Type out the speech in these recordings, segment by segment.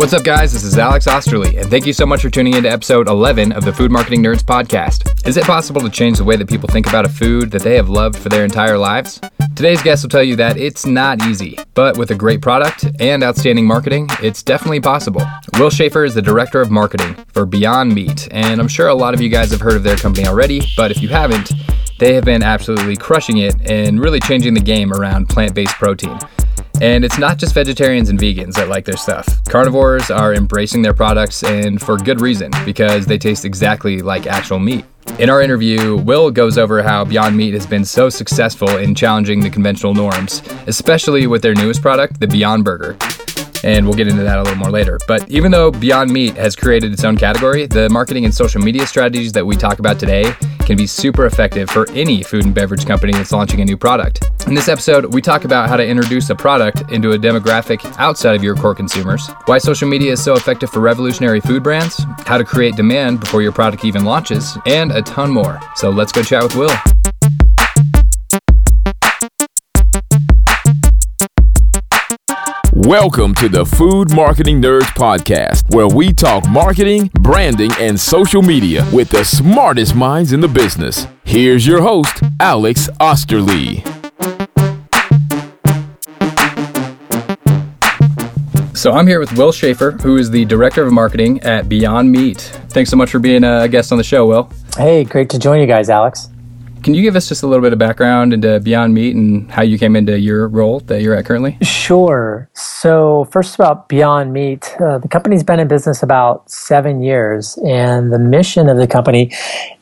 What's up, guys? This is Alex Osterly, and thank you so much for tuning in to episode 11 of the Food Marketing Nerds podcast. Is it possible to change the way that people think about a food that they have loved for their entire lives? Today's guest will tell you that it's not easy, but with a great product and outstanding marketing, it's definitely possible. Will Schaefer is the Director of Marketing for Beyond Meat, and I'm sure a lot of you guys have heard of their company already, but if you haven't, they have been absolutely crushing it and really changing the game around plant based protein. And it's not just vegetarians and vegans that like their stuff. Carnivores are embracing their products, and for good reason, because they taste exactly like actual meat. In our interview, Will goes over how Beyond Meat has been so successful in challenging the conventional norms, especially with their newest product, the Beyond Burger. And we'll get into that a little more later. But even though Beyond Meat has created its own category, the marketing and social media strategies that we talk about today can be super effective for any food and beverage company that's launching a new product. In this episode, we talk about how to introduce a product into a demographic outside of your core consumers, why social media is so effective for revolutionary food brands, how to create demand before your product even launches, and a ton more. So let's go chat with Will. Welcome to the Food Marketing Nerds Podcast, where we talk marketing, branding, and social media with the smartest minds in the business. Here's your host, Alex Osterly. So I'm here with Will Schaefer, who is the Director of Marketing at Beyond Meat. Thanks so much for being a guest on the show, Will. Hey, great to join you guys, Alex. Can you give us just a little bit of background into Beyond Meat and how you came into your role that you're at currently? Sure. So, first about Beyond Meat, uh, the company's been in business about seven years, and the mission of the company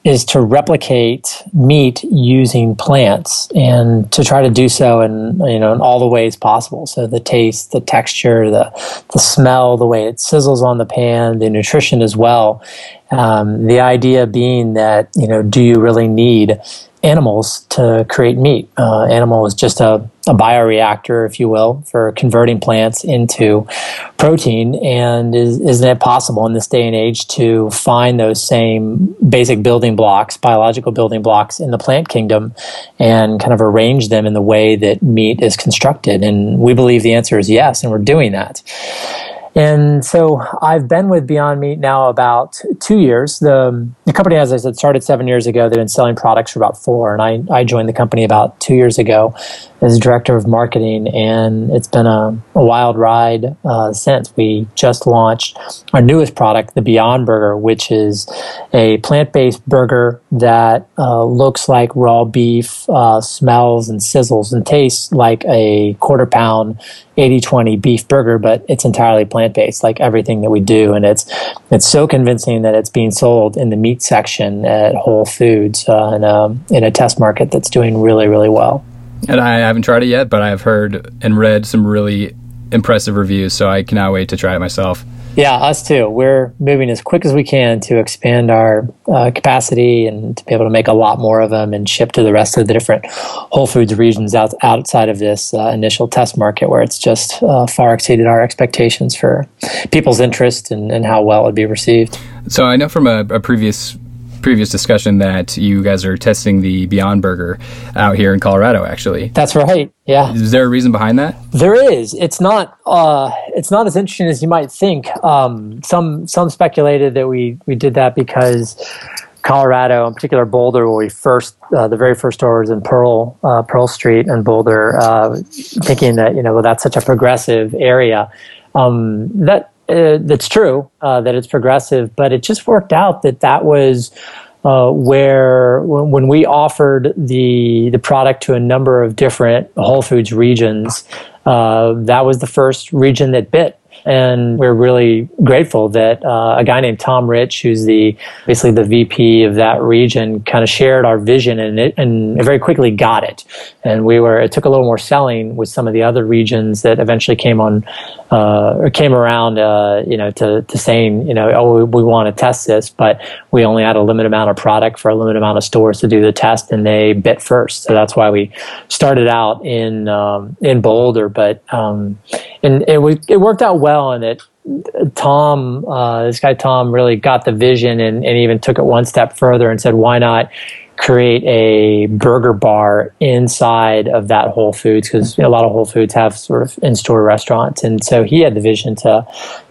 is to replicate meat using plants and to try to do so in you know in all the ways possible. So the taste, the texture, the the smell, the way it sizzles on the pan, the nutrition as well. Um, the idea being that you know, do you really need animals to create meat. Uh, animal is just a, a, bioreactor, if you will, for converting plants into protein. And is, isn't it possible in this day and age to find those same basic building blocks, biological building blocks in the plant kingdom and kind of arrange them in the way that meat is constructed? And we believe the answer is yes, and we're doing that. And so I've been with Beyond Meat now about two years. The, the company, as I said, started seven years ago. They've been selling products for about four, and I, I joined the company about two years ago as director of marketing, and it's been a, a wild ride uh, since. We just launched our newest product, the Beyond Burger, which is a plant based burger that uh, looks like raw beef, uh, smells and sizzles and tastes like a quarter pound 80 20 beef burger, but it's entirely plant based, like everything that we do. And it's it's so convincing that it's being sold in the meat section at Whole Foods uh, in, a, in a test market that's doing really, really well. And I haven't tried it yet, but I've heard and read some really impressive reviews, so I cannot wait to try it myself. Yeah, us too. We're moving as quick as we can to expand our uh, capacity and to be able to make a lot more of them and ship to the rest of the different Whole Foods regions out, outside of this uh, initial test market where it's just uh, far exceeded our expectations for people's interest and, and how well it'd be received. So I know from a, a previous previous discussion that you guys are testing the Beyond Burger out here in Colorado. Actually, that's right. Yeah. Is there a reason behind that? There is. It's not. Uh, it's not as interesting as you might think. Um, some some speculated that we we did that because. Colorado, in particular Boulder, where we first, uh, the very first store was in Pearl, uh, Pearl Street and Boulder, uh, thinking that you know well, that's such a progressive area. Um, that uh, that's true uh, that it's progressive, but it just worked out that that was uh, where when, we offered the the product to a number of different Whole Foods regions, uh, that was the first region that bit and we're really grateful that uh, a guy named Tom Rich, who's the basically the VP of that region, kind of shared our vision and it and very quickly got it. And we were it took a little more selling with some of the other regions that eventually came on uh, or came around, uh, you know, to, to saying, you know, oh, we, we want to test this, but we only had a limited amount of product for a limited amount of stores to do the test, and they bit first. So that's why we started out in um, in Boulder, but um, and it it worked out well, and it Tom, uh, this guy Tom, really got the vision and, and even took it one step further and said, why not create a burger bar inside of that Whole Foods because a lot of Whole Foods have sort of in-store restaurants, and so he had the vision to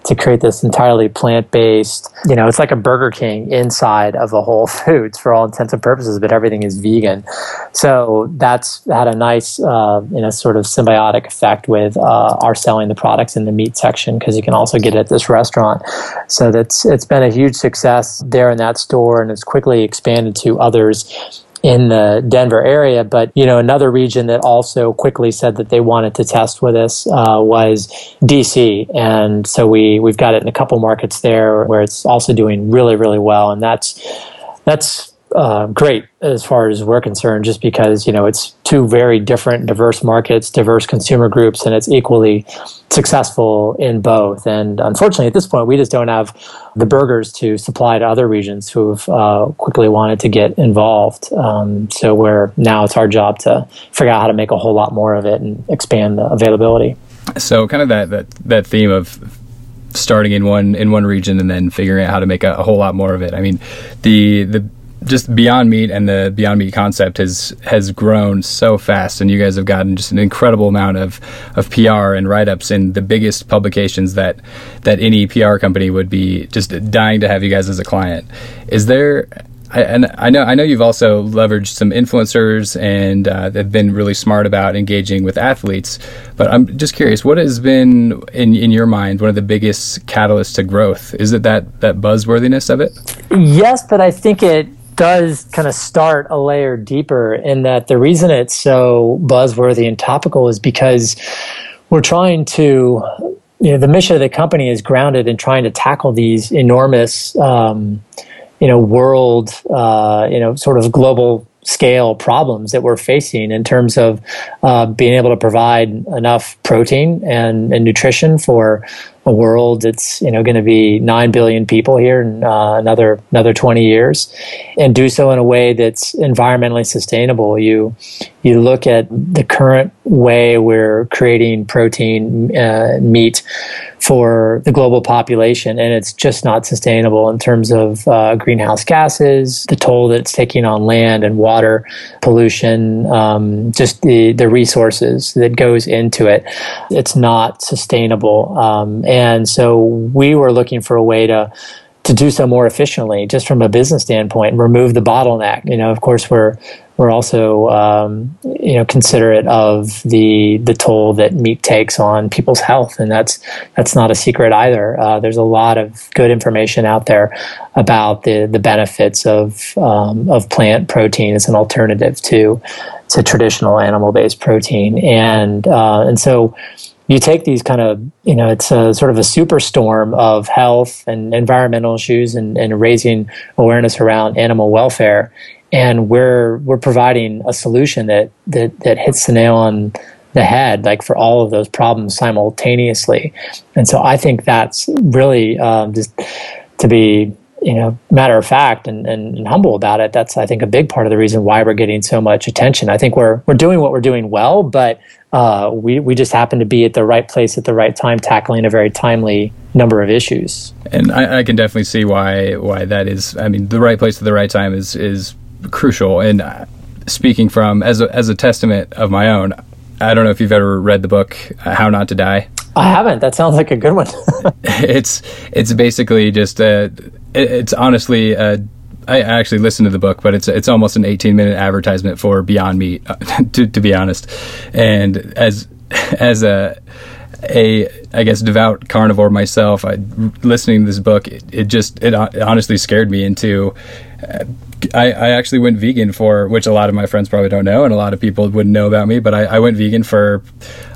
to create this entirely plant-based. You know, it's like a Burger King inside of a Whole Foods for all intents and purposes, but everything is vegan. So that's had a nice, uh, you know, sort of symbiotic effect with uh, our selling the products in the meat section because you can also get it at this restaurant. So that's it's been a huge success there in that store, and it's quickly expanded to others in the Denver area. But you know, another region that also quickly said that they wanted to test with us uh, was DC, and so we we've got it in a couple markets there where it's also doing really really well, and that's that's uh, great as far as we're concerned, just because you know it's two very different, diverse markets, diverse consumer groups, and it's equally successful in both. And unfortunately, at this point, we just don't have the burgers to supply to other regions who've uh, quickly wanted to get involved. Um, so where now it's our job to figure out how to make a whole lot more of it and expand the availability. So, kind of that that that theme of starting in one in one region and then figuring out how to make a, a whole lot more of it. I mean, the the just Beyond Meat and the Beyond Meat concept has has grown so fast, and you guys have gotten just an incredible amount of, of PR and write ups in the biggest publications that that any PR company would be just dying to have you guys as a client. Is there? I, and I know I know you've also leveraged some influencers and uh, have been really smart about engaging with athletes. But I'm just curious, what has been in in your mind one of the biggest catalysts to growth? Is it that that buzzworthiness of it? Yes, but I think it does kind of start a layer deeper in that the reason it's so buzzworthy and topical is because we're trying to you know the mission of the company is grounded in trying to tackle these enormous um, you know world uh, you know sort of global scale problems that we're facing in terms of uh, being able to provide enough protein and, and nutrition for a world that's you know going to be nine billion people here in uh, another another 20 years, and do so in a way that's environmentally sustainable. You you look at the current way we're creating protein uh, meat for the global population, and it's just not sustainable in terms of uh, greenhouse gases, the toll that it's taking on land and water pollution, um, just the the resources that goes into it. It's not sustainable, um, and so we were looking for a way to to do so more efficiently, just from a business standpoint, and remove the bottleneck. You know, of course, we're we're also um, you know considerate of the the toll that meat takes on people's health, and that's that's not a secret either. Uh, there's a lot of good information out there about the the benefits of um, of plant protein as an alternative to to traditional animal based protein, and uh, and so you take these kind of, you know, it's a sort of a superstorm of health and environmental issues and, and raising awareness around animal welfare. And we're we're providing a solution that that that hits the nail on the head like for all of those problems simultaneously. And so i think that's really um, just to be you know matter of fact and, and, and, humble about it that's i think a big part of the reason why we're getting so much attention i think we're we're doing what we're doing well but uh, we, we just happen to be at the right place at the right time tackling a very timely number of issues and I, I can definitely see why why that is i mean the right place at the right time is is crucial. And uh, speaking from as a, as a testament of my own, I don't know if you've ever read the book uh, How Not to Die. I haven't. That sounds like a good one. it's it's basically just a, uh, it's honestly a, I actually listened to the book, but it's it's almost an 18 minute advertisement for Beyond Meat, to, to be honest. And as as a a I guess devout carnivore myself, I, listening to this book, it, it just it honestly scared me into uh, I, I, actually went vegan for, which a lot of my friends probably don't know, and a lot of people wouldn't know about me. But I, I went vegan for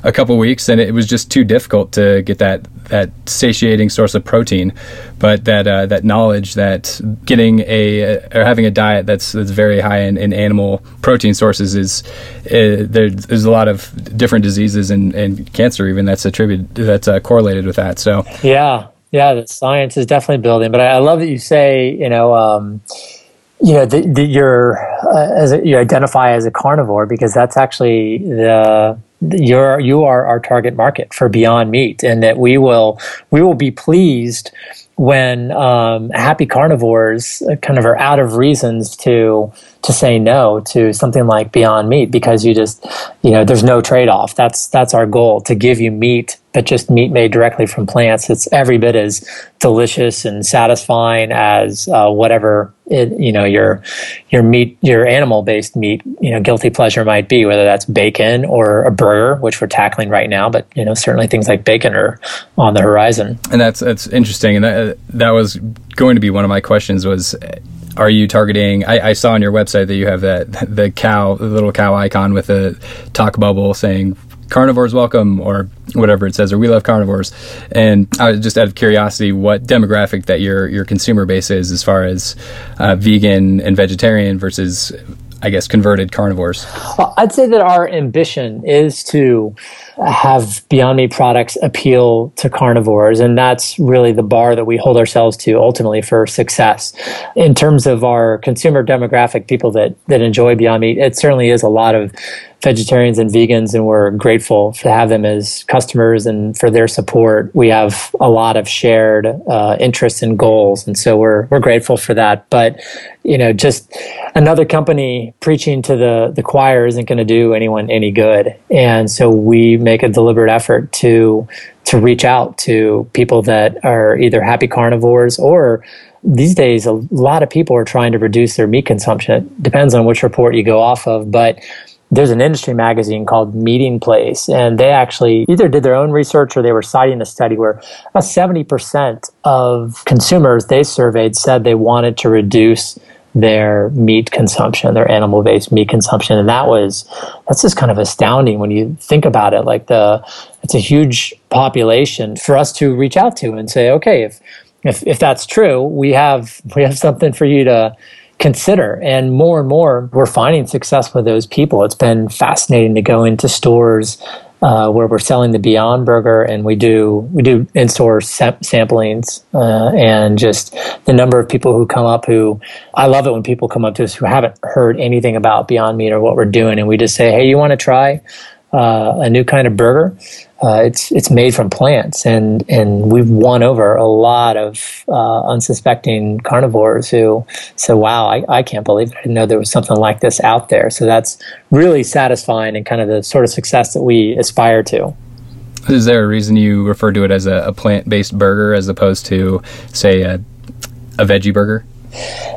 a couple weeks, and it was just too difficult to get that that satiating source of protein. But that uh, that knowledge that getting a or having a diet that's that's very high in, in animal protein sources is uh, there, there's a lot of different diseases and, and cancer even that's attributed that's uh, correlated with that. So yeah, yeah, the science is definitely building. But I, I love that you say you know. Um, you know that you're uh, as a, you identify as a carnivore because that's actually the you're you are our target market for Beyond Meat, and that we will we will be pleased when um, happy carnivores kind of are out of reasons to to say no to something like Beyond Meat because you just you know there's no trade off. That's that's our goal to give you meat but just meat made directly from plants. It's every bit as delicious and satisfying as uh, whatever it, you know your your meat your animal based meat you know guilty pleasure might be, whether that's bacon or a burger, which we're tackling right now. But you know certainly things like bacon are on the horizon. And that's that's interesting, and that that was going to be one of my questions was are you targeting I, I, saw on your website that you have that the cow the little cow icon with a talk bubble saying carnivores welcome or whatever it says or we love carnivores. And i was just out of curiosity what demographic that your your consumer base is as far as uh, vegan and vegetarian versus I guess, converted carnivores? Well, I'd say that our ambition is to have Beyond Meat products appeal to carnivores, and that's really the bar that we hold ourselves to ultimately for success. In terms of our consumer demographic, people that that enjoy Beyond Meat, it certainly is a lot of vegetarians and vegans, and we're grateful to have them as customers and for their support. We have a lot of shared uh, interests and goals, and so we're we're grateful for that. But you know, just another company preaching to the the choir isn't going to do anyone any good, and so we make a deliberate effort to to reach out to people that are either happy carnivores or these days a lot of people are trying to reduce their meat consumption. It depends on which report you go off of, but there's an industry magazine called Meatingplace, and they actually either did their own research or they were citing a study where about 70% of consumers they surveyed said they wanted to reduce their meat consumption, their animal based meat consumption. And that was, that's just kind of astounding when you think about it. Like the, it's a huge population for us to reach out to and say, okay, if, if, if that's true, we have, we have something for you to, consider. And more and more, we're finding success with those people. It's been fascinating to go into stores uh, where we're selling the Beyond Burger, and we do we do in store sam- samplings, uh, and just the number of people who come up who I love it when people come up to us who haven't heard anything about Beyond Meat or what we're doing, and we just say, hey, you want to try uh, a new kind of burger? Uh, it's it's made from plants, and and we've won over a lot of uh, unsuspecting carnivores who say, "Wow, I, I can't believe it. I didn't know there was something like this out there." So that's really satisfying and kind of the sort of success that we aspire to. Is there a reason you refer to it as a, a plant based burger as opposed to, say, a, a veggie burger?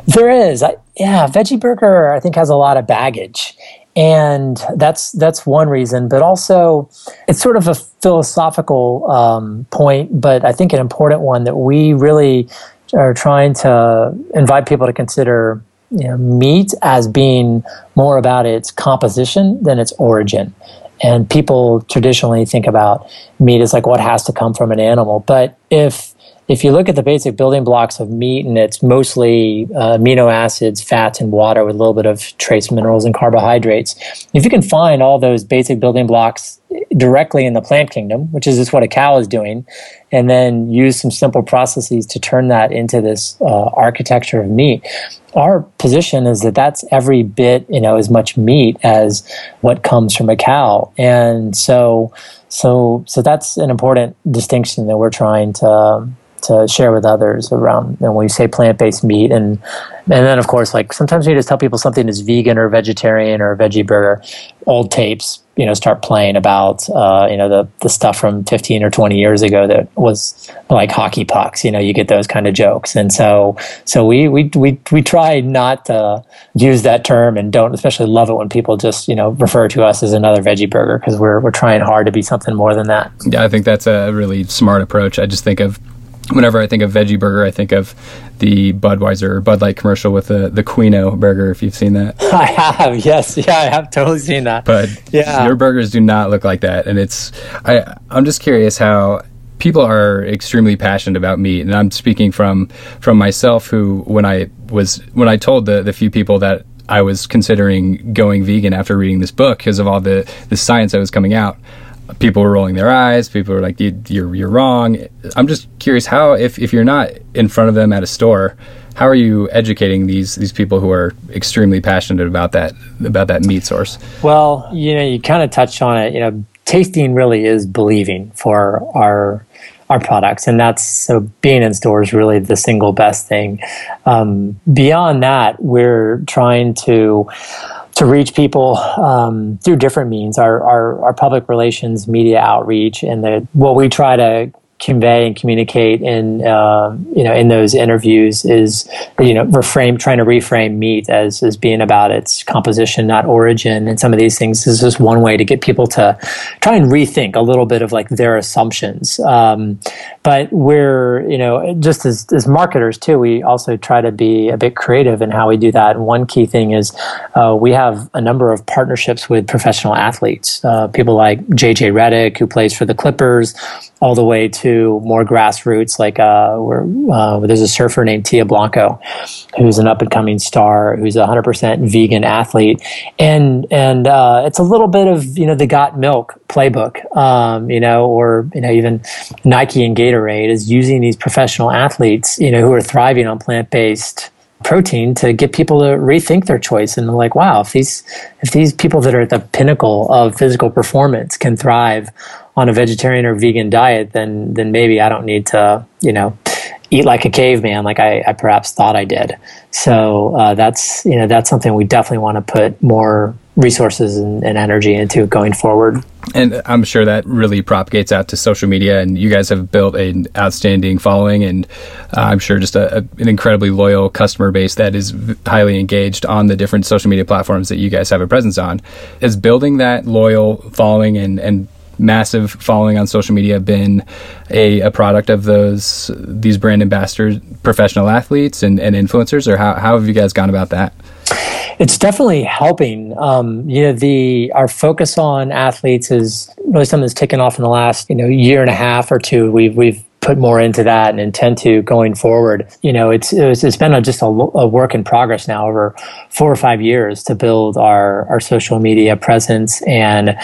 There is, I, yeah. Veggie burger, I think, has a lot of baggage, and that's that's one reason but also it's sort of a philosophical um, point but i think an important one that we really are trying to invite people to consider you know, meat as being more about its composition than its origin. And people traditionally think about meat as like what has to come from an animal. But if if you look at the basic building blocks of meat, and it's mostly uh, amino acids, fats, and water with a little bit of trace minerals and carbohydrates, if you can find all those basic building blocks directly in the plant kingdom, which is just what a cow is doing, and then use some simple processes to turn that into this uh, architecture of meat. Our position is that that's every bit, you know, as much meat as what comes from a cow, and so, so, so that's an important distinction that we're trying to to share with others around and when we say plant-based meat and and then of course like sometimes we just tell people something is vegan or vegetarian or a veggie burger. Old tapes you know start playing about uh, you know the the stuff from 15 or 20 years ago that was like hockey pucks you know you get those kind of jokes. And so so we we we, we try not to use that term and don't especially love it when people just you know refer to us as another veggie burger because we're we're trying hard to be something more than that. Yeah i think that's a really smart approach. I just think of whenever I think of veggie burger, I think of the Budweiser or Bud Light commercial with the the quinoa burger. If you've seen that, I have. Yes, yeah, I have totally seen that. But yeah, your burgers do not look like that, and it's I I'm just curious how people are extremely passionate about meat and i'm speaking from from myself who when i was when i told the the few people that i was considering going vegan after reading this book because of all the the science that was coming out people were rolling their eyes. People were like, "You're you're wrong." I'm just curious how, if if you're not in front of them at a store, how are you educating these these people who are extremely passionate about that about that meat source? Well, you know, you kind of touched on it. You know, tasting really is believing for our our products and that's so being in stores really the single best thing um, beyond that we're trying to to reach people um, through different means our, our, our public relations media outreach and the what we try to convey and communicate in uh, you know in those interviews is you know reframe trying to reframe meat as as being about its composition not origin. And some of these things is just one way to get people to try and rethink a little bit of like their assumptions. Um, but we're you know just as as marketers too we also try to be a bit creative in how we do that. And one key thing is uh, we have a number of partnerships with professional athletes uh, people like JJ Redick who plays for the Clippers all the way to more grassroots. Like uh, uh, there's a surfer named Tia Blanco, who's an up and coming star, who's a 100% vegan athlete, and and uh, it's a little bit of you know the Got Milk playbook, um, you know, or you know even Nike and Gatorade is using these professional athletes, you know, who are thriving on plant based protein to get people to rethink their choice and like wow if these if these people that are at the pinnacle of physical performance can thrive on a vegetarian or vegan diet, then then maybe I don't need to, you know, eat like a caveman like I, I perhaps thought I did. So uh, that's you know that's something we definitely want to put more resources and, and, energy into going forward. And I'm sure that really propagates out to social media, and you guys have built an outstanding following, and uh, I'm sure just a, a, an incredibly loyal customer base that is highly engaged on the different social media platforms that you guys have a presence on. Is building that loyal following and, and massive following on social media been a, a product of those these brand ambassadors, professional athletes, and, and influencers, or how, how have you guys gone about that? It's definitely helping. Um, you know, the our focus on athletes is really something that's taken off in the last you know year and a half or two. We've we've put more into that and intend to going forward. You know, it's it's, it's been a, just a, a, work in progress now over four or five years to build our our social media presence. And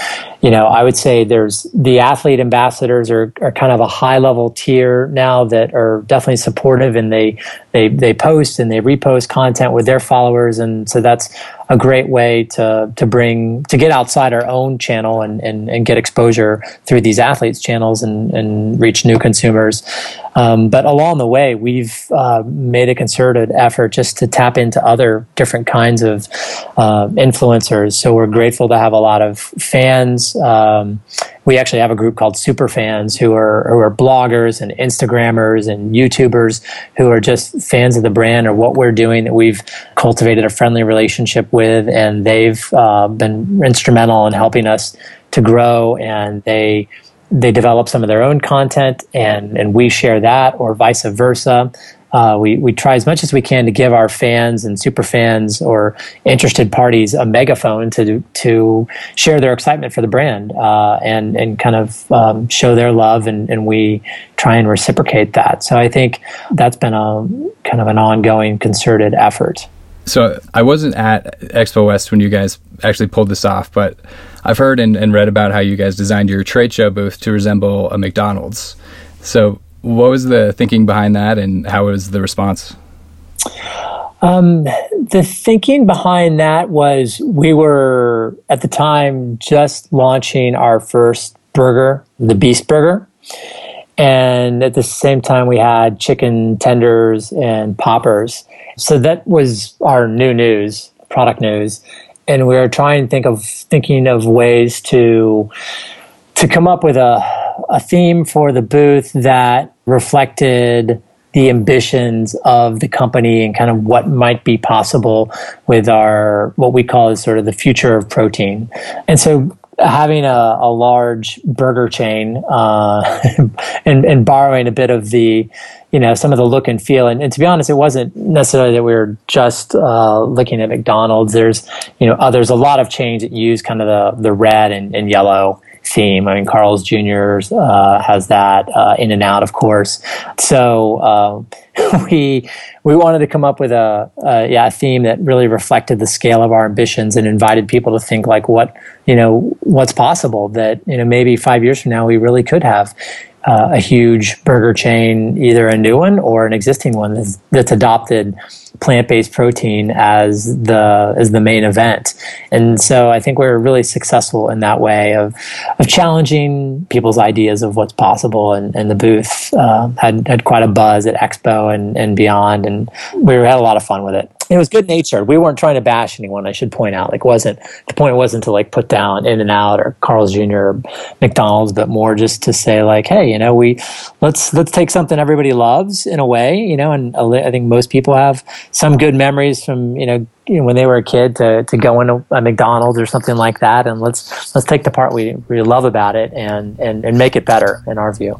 you know, I would say there's the athlete ambassadors are are kind of a high level tier now that are definitely supportive and they they they post and they repost content with their followers, and so that's a great way to to bring to get outside our own channel and and, and get exposure through these athletes channels and and reach new consumers. Um, but along the way, we've uh, made a concerted effort just to tap into other different kinds of uh, influencers. So we're grateful to have a lot of fans. Um, we actually have a group called super fans who are who are bloggers and instagrammers and youtubers who are just fans of the brand or what we're doing that we've cultivated a friendly relationship with. And they've uh, been instrumental in helping us to grow. And they they develop some of their own content and and we share that or vice versa uh, we, we try as much as we can to give our fans and super fans or interested parties a megaphone to to share their excitement for the brand uh, and and kind of um, show their love and, and we try and reciprocate that. So I think that's been a kind of an ongoing concerted effort. So I wasn't at Expo West when you guys actually pulled this off, but I've heard and, and read about how you guys designed your trade show booth to resemble a McDonald's. So what was the thinking behind that, and how was the response? Um, the thinking behind that was we were at the time just launching our first burger, the Beast Burger. And at the same time, we had chicken tenders and poppers. So that was our new news, product news. And we were trying to think of thinking of ways to to come up with a a theme for the booth that reflected the ambitions of the company and kind of what might be possible with our what we call is sort of the future of protein. And so having a, a large burger chain uh, and, and borrowing a bit of the you know some of the look and feel. And, and to be honest it wasn't necessarily that we were just uh, looking at mcdonald's. There's you know there's a lot of chains that use kind of the the red and, and yellow theme. I mean, Carl's Jr. Uh, has that uh, In-N-Out, of course. So uh, we we wanted to come up with a, a, yeah a theme that really reflected the scale of our ambitions and invited people to think like what you know what's possible that you know maybe five years from now we really could have uh, a huge burger chain, either a new one or an existing one that's, that's adopted plant-based protein as the as the main event. And so I think we're really successful in that way of of challenging people's ideas of what's possible. And, and the booth uh, had had quite a buzz at Expo and, and beyond, and we had a lot of fun with it it was good natured. We weren't trying to bash anyone. I should point out, like, wasn't the point wasn't to like put down In-N-Out or Carl's Jr. or McDonald's, but more just to say like, hey, you know, we let's let's take something everybody loves in a way, you know, and I think most people have some good memories from you know, you know when they were a kid to to go into a McDonald's or something like that, and let's let's take the part we we love about it and and and make it better in our view.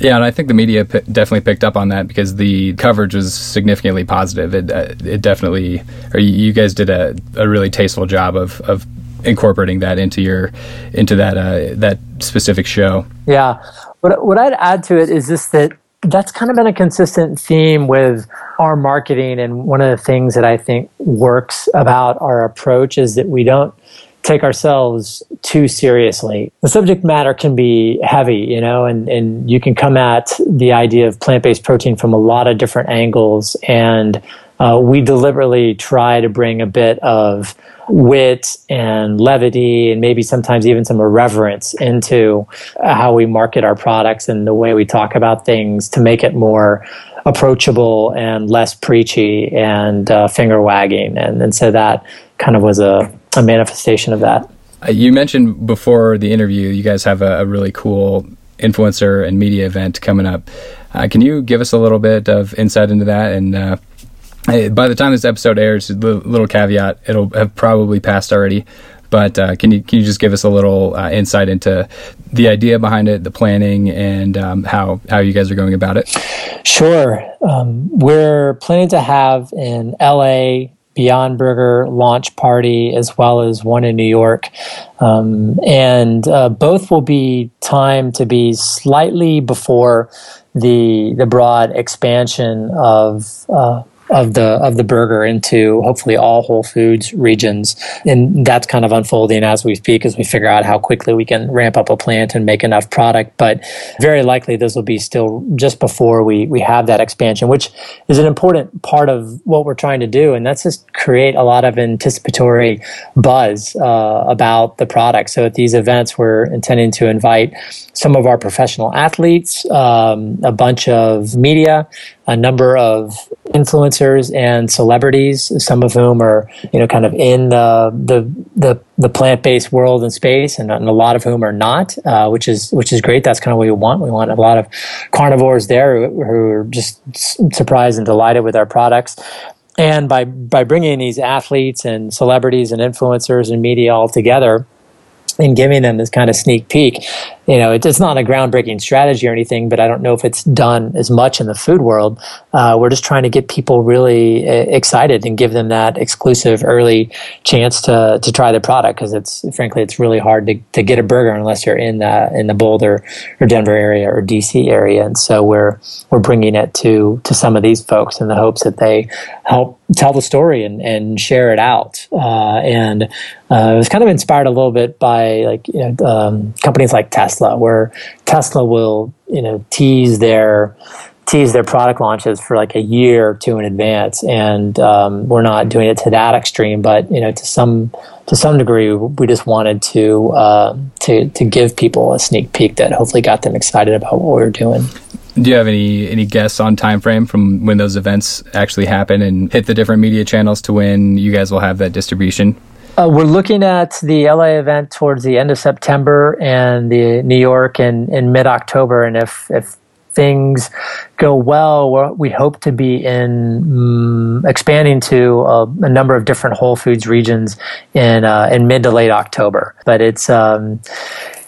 Yeah, and I think the media p- definitely picked up on that because the coverage was significantly positive. It uh, it definitely, or you guys did a, a really tasteful job of, of incorporating that into your into that uh, that specific show. Yeah, what what I'd add to it is just that that's kind of been a consistent theme with our marketing, and one of the things that I think works about our approach is that we don't take ourselves too seriously. The subject matter can be heavy, you know, and, and you can come at the idea of plant based protein from a lot of different angles. And uh, we deliberately try to bring a bit of wit and levity and maybe sometimes even some irreverence into how we market our products and the way we talk about things to make it more approachable and less preachy and uh, finger wagging. And, and so that kind of was a a manifestation of that. Uh, you mentioned before the interview, you guys have a, a really cool influencer and media event coming up. Uh, can you give us a little bit of insight into that? And uh, by the time this episode airs, little caveat, it'll have probably passed already. But uh, can you can you just give us a little uh, insight into the idea behind it, the planning, and um, how how you guys are going about it? Sure. Um, we're planning to have in LA Beyond Burger launch party as well as one in New York. Um, and uh, both will be timed to be slightly before the the broad expansion of uh, of the of the burger into hopefully all Whole Foods regions, and that's kind of unfolding as we speak as we figure out how quickly we can ramp up a plant and make enough product. But very likely this will be still just before we we have that expansion, which is an important part of what we're trying to do, and that's just create a lot of anticipatory buzz uh, about the product. So at these events, we're intending to invite some of our professional athletes, um, a bunch of media, a number of influencers and celebrities, some of whom are you know kind of in the the the, the plant based world and space, and, and, a lot of whom are not, uh, which is which is great. That's kind of what we want. We want a lot of carnivores there who, who are just surprised and delighted with our products. And by by bringing these athletes and celebrities and influencers and media all together and giving them this kind of sneak peek you know, it, it's not a groundbreaking strategy or anything, but I don't know if it's done as much in the food world. Uh, we're just trying to get people really uh, excited and give them that exclusive early chance to to try the product because it's frankly it's really hard to, to get a burger unless you're in the in the Boulder or Denver area or DC area, and so we're we're bringing it to to some of these folks in the hopes that they help tell the story and, and share it out. Uh, and uh, it was kind of inspired a little bit by like you know um, companies like Tesla Tesla, where Tesla will you know tease their tease their product launches for like a year or two in advance, and um, we're not doing it to that extreme, but you know to some to some degree, we just wanted to uh, to to give people a sneak peek that hopefully got them excited about what we were doing. Do you have any any guess on time frame from when those events actually happen and hit the different media channels to when you guys will have that distribution? Uh, we're looking at the LA event towards the end of September and the New York in, in mid October. And if, if things go well, we hope to be in um, expanding to a, a, number of different Whole Foods regions in uh, in mid to late October. But it's um,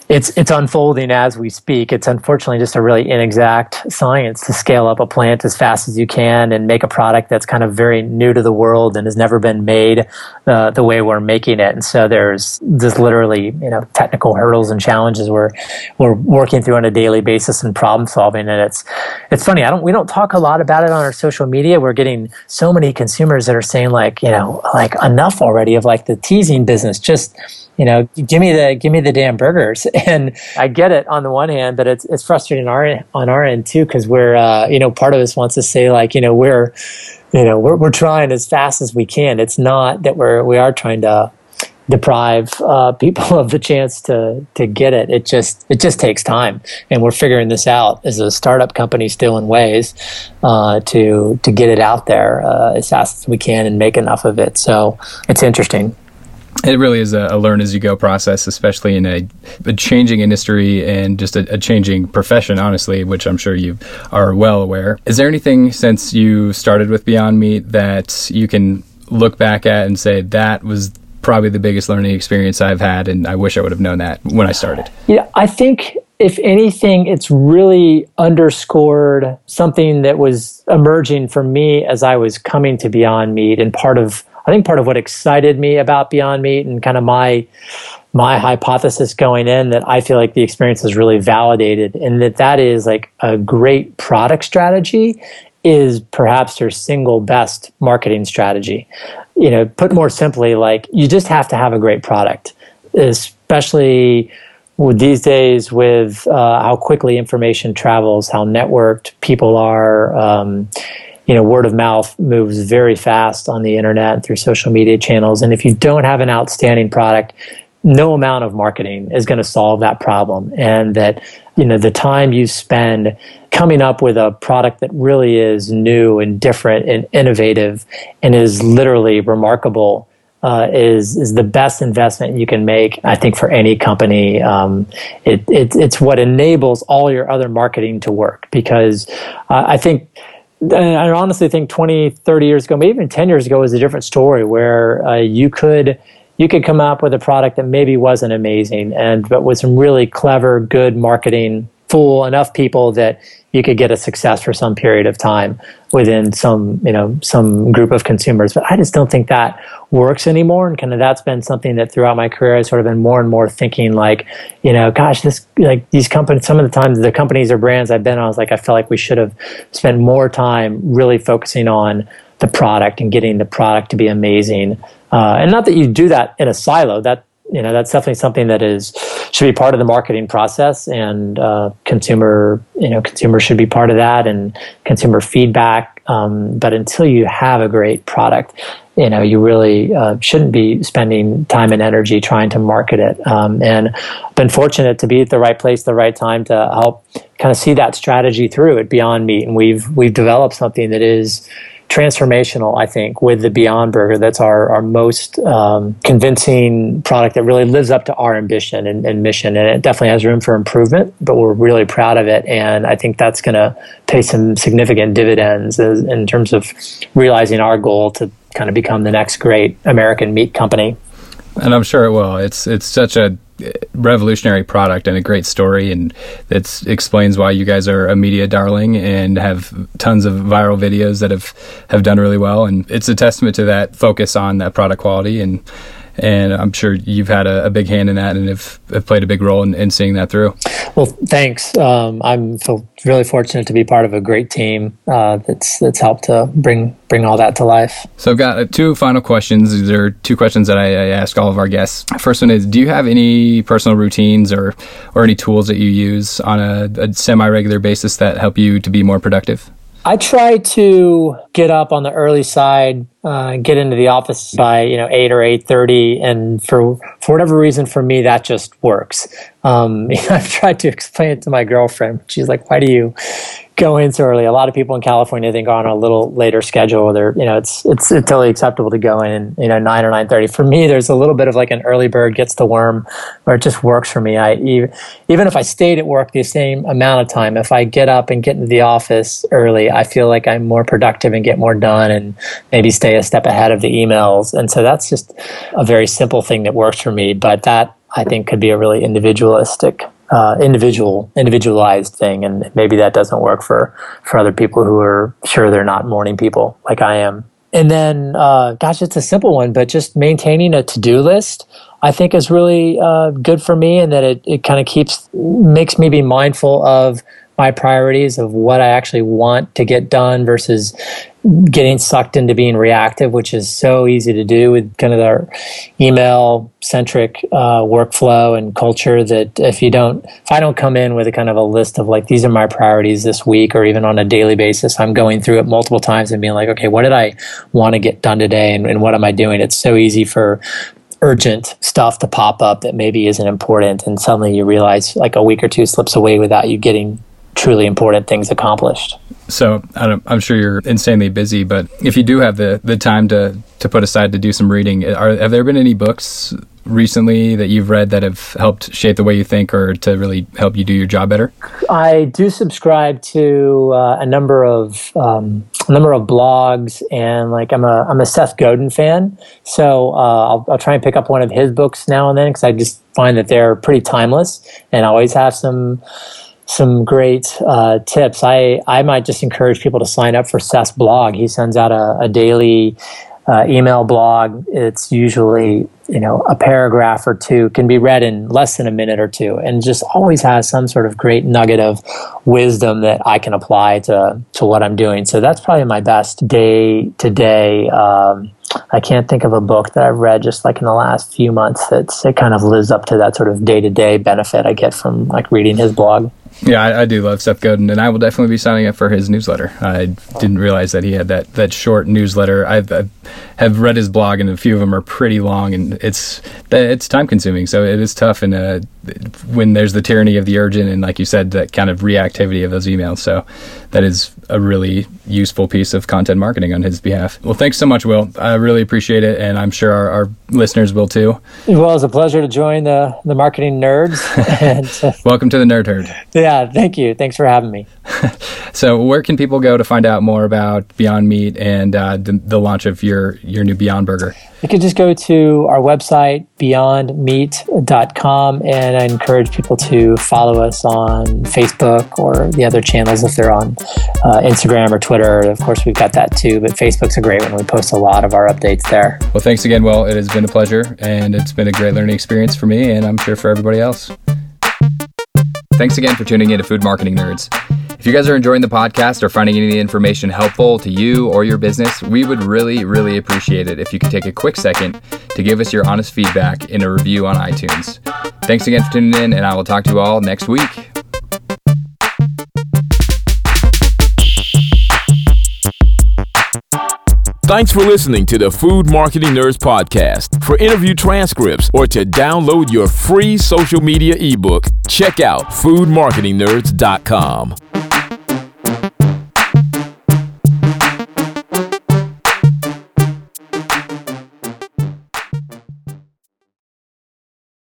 it's it's unfolding as we speak. It's unfortunately just a really inexact science to scale up a plant as fast as you can and make a product that's kind of very new to the world and has never been made uh, the way we're making it. And so there's just literally you know technical hurdles and challenges we're we're working through on a daily basis and problem solving. And it's it's funny. I don't we don't talk a lot about it on our social media. We're getting so many consumers that are saying like you know like enough already of like the teasing business. Just you know, give me the give me the damn burgers. And I get it on the one hand, but it's it's frustrating on our on our end too because we're uh, you know part of us wants to say like you know we're you know we're we're trying as fast as we can. It's not that we're we are trying to deprive uh, people of the chance to to get it. It just it just takes time, and we're figuring this out as a startup company still in ways uh, to to get it out there uh, as fast as we can and make enough of it. So it's interesting. It really is a, a learn as you go process, especially in a, a changing industry and just a, a, changing profession, honestly, which I'm sure you are well aware. Is there anything since you started with Beyond Meat that you can look back at and say that was probably the biggest learning experience I've had, and I wish I would have known that when I started. Yeah, I think if anything, it's really underscored something that was emerging for me as I was coming to Beyond Meat, and part of I think part of what excited me about Beyond Meat and kind of my my hypothesis going in that I feel like the experience is really validated, and that that is like a great product strategy is perhaps your single best marketing strategy. You know, put more simply, like you just have to have a great product, especially with these days with uh, how quickly information travels, how networked people are. Um, you know, word of mouth moves very fast on the internet through social media channels. And if you don't have an outstanding product, no amount of marketing is going to solve that problem. And that, you know, the time you spend coming up with a product that really is new and different and innovative and is literally remarkable uh, is is the best investment you can make. I think for any company, um, it, it, it's what enables all your other marketing to work. Because uh, I think, I honestly think 20, 30 years ago, maybe even 10 years ago, was a different story where uh, you could you could come up with a product that maybe wasn't amazing and but with some really clever, good marketing, fool enough people that you could get a success for some period of time within some you know some group of consumers. But i just don't think that works anymore. And kind of that's been something that throughout my career i've sort of been more and more thinking like you know gosh this like these companies some of the times the companies or brands i've been on i was like i feel like we should have spent more time really focusing on the product and getting the product to be amazing. Uh, and not that you do that in a silo. That you know that's definitely something that is should be part of the marketing process and uh, consumer you know consumer should be part of that and consumer feedback. Um, but until you have a great product you know you really uh, shouldn't be spending time and energy trying to market it. Um, and I've been fortunate to be at the right place the right time to help kind of see that strategy through. At beyond meat and we've we've developed something that is transformational, I think, with the Beyond Burger. That's our, our most um, convincing product that really lives up to our ambition and, and, mission. And it definitely has room for improvement, but we're really proud of it. And I think that's going to pay some significant dividends as, in terms of realizing our goal to kind of become the next great American meat company. And I'm sure it will. It's it's such a revolutionary product and a great story, and that explains why you guys are a media darling and have tons of viral videos that have have done really well. And it's a testament to that focus on that product quality and and I'm sure you've had a, a big hand in that and have, have played a big role in, in, seeing that through. Well, thanks. Um, I'm feel really fortunate to be part of a great team uh, that's that's helped to bring bring all that to life. So I've got uh, two final questions. These are two questions that I, I ask all of our guests. First one is: Do you have any personal routines or or any tools that you use on a, a semi regular basis that help you to be more productive? I try to get up on the early side, uh, get into the office by you know eight or eight thirty, and for for whatever reason, for me that just works. Um, I've tried to explain it to my girlfriend. She's like, "Why do you go in so early. A lot of people in California think on a little later schedule. They're you know it's it's, it's totally acceptable to go in you know nine or nine thirty. For me, there's a little bit of like an early bird gets the worm, where it just works for me. I even even if I stayed at work the same amount of time, if I get up and get into the office early, I feel like I'm more productive and get more done, and maybe stay a step ahead of the emails. And so that's just a very simple thing that works for me. But that I think could be a really individualistic uh, individual individualized thing. And maybe that doesn't work for for other people who are sure they're not morning people like i am. And then uh, gosh it's a simple one but just maintaining a to-do list i think is really uh, good for me and that it, it kind of keeps makes me be mindful of my priorities of what I actually want to get done versus getting sucked into being reactive, which is so easy to do with kind of our email centric uh, workflow and culture. That if you don't, if I don't come in with a kind of a list of like, these are my priorities this week or even on a daily basis, I'm going through it multiple times and being like, okay, what did I want to get done today and, and what am I doing? It's so easy for urgent stuff to pop up that maybe isn't important and suddenly you realize like a week or two slips away without you getting truly important things accomplished. So I'm sure you're insanely busy, but if you do have the, the time to, to put aside to do some reading, are, have there been any books recently that you've read that have helped shape the way you think or to really help you do your job better? I do subscribe to uh, a number of um, a number of blogs, and like I'm a I'm a Seth Godin fan, so uh, I'll, I'll try and pick up one of his books now and then because I just find that they're pretty timeless and always have some some great uh, tips. I, I might just encourage people to sign up for Seth's blog. He sends out a, a daily uh, email blog. It's usually you know a paragraph or two can be read in less than a minute or two, and just always has some sort of great nugget of wisdom that I can apply to to what I'm doing. So that's probably my best day to day. I can't think of a book that I've read just like in the last few months that's it kind of lives up to that sort of day to day benefit I get from like reading his blog. Yeah, I, I, do love Seth Godin, and I will definitely be signing up for his newsletter. I didn't realize that he had that, that short newsletter. I've, I have read his blog, and a few of them are pretty long, and it's it's time consuming. So it is tough, and uh, when there's the tyranny of the urgent, and like you said, that kind of reactivity of those emails. So that is a really useful piece of content marketing on his behalf. Well, thanks so much, Will. I really appreciate it, and I'm sure our, our listeners will too. Well, it's a pleasure to join the the marketing nerds. and, uh, Welcome to the nerd herd. Yeah, thank you. Thanks for having me. so, where can people go to find out more about Beyond Meat and uh, the, the launch of your your new Beyond Burger? You can just go to our website, beyondmeat.com, and I encourage people to follow us on Facebook or the other channels if they're on uh, Instagram or Twitter. Of course, we've got that too, but Facebook's a great one. We post a lot of our updates there. Well, thanks again, Will. It has been a pleasure, and it's been a great learning experience for me, and I'm sure for everybody else. Thanks again for tuning in to Food Marketing Nerds. If you guys are enjoying the podcast or finding any of the information helpful to you or your business, we would really, really appreciate it if you could take a quick second to give us your honest feedback in a review on iTunes. Thanks again for tuning in, and I will talk to you all next week. Thanks for listening to the Food Marketing Nerds Podcast. For interview transcripts or to download your free social media ebook, check out foodmarketingnerds.com.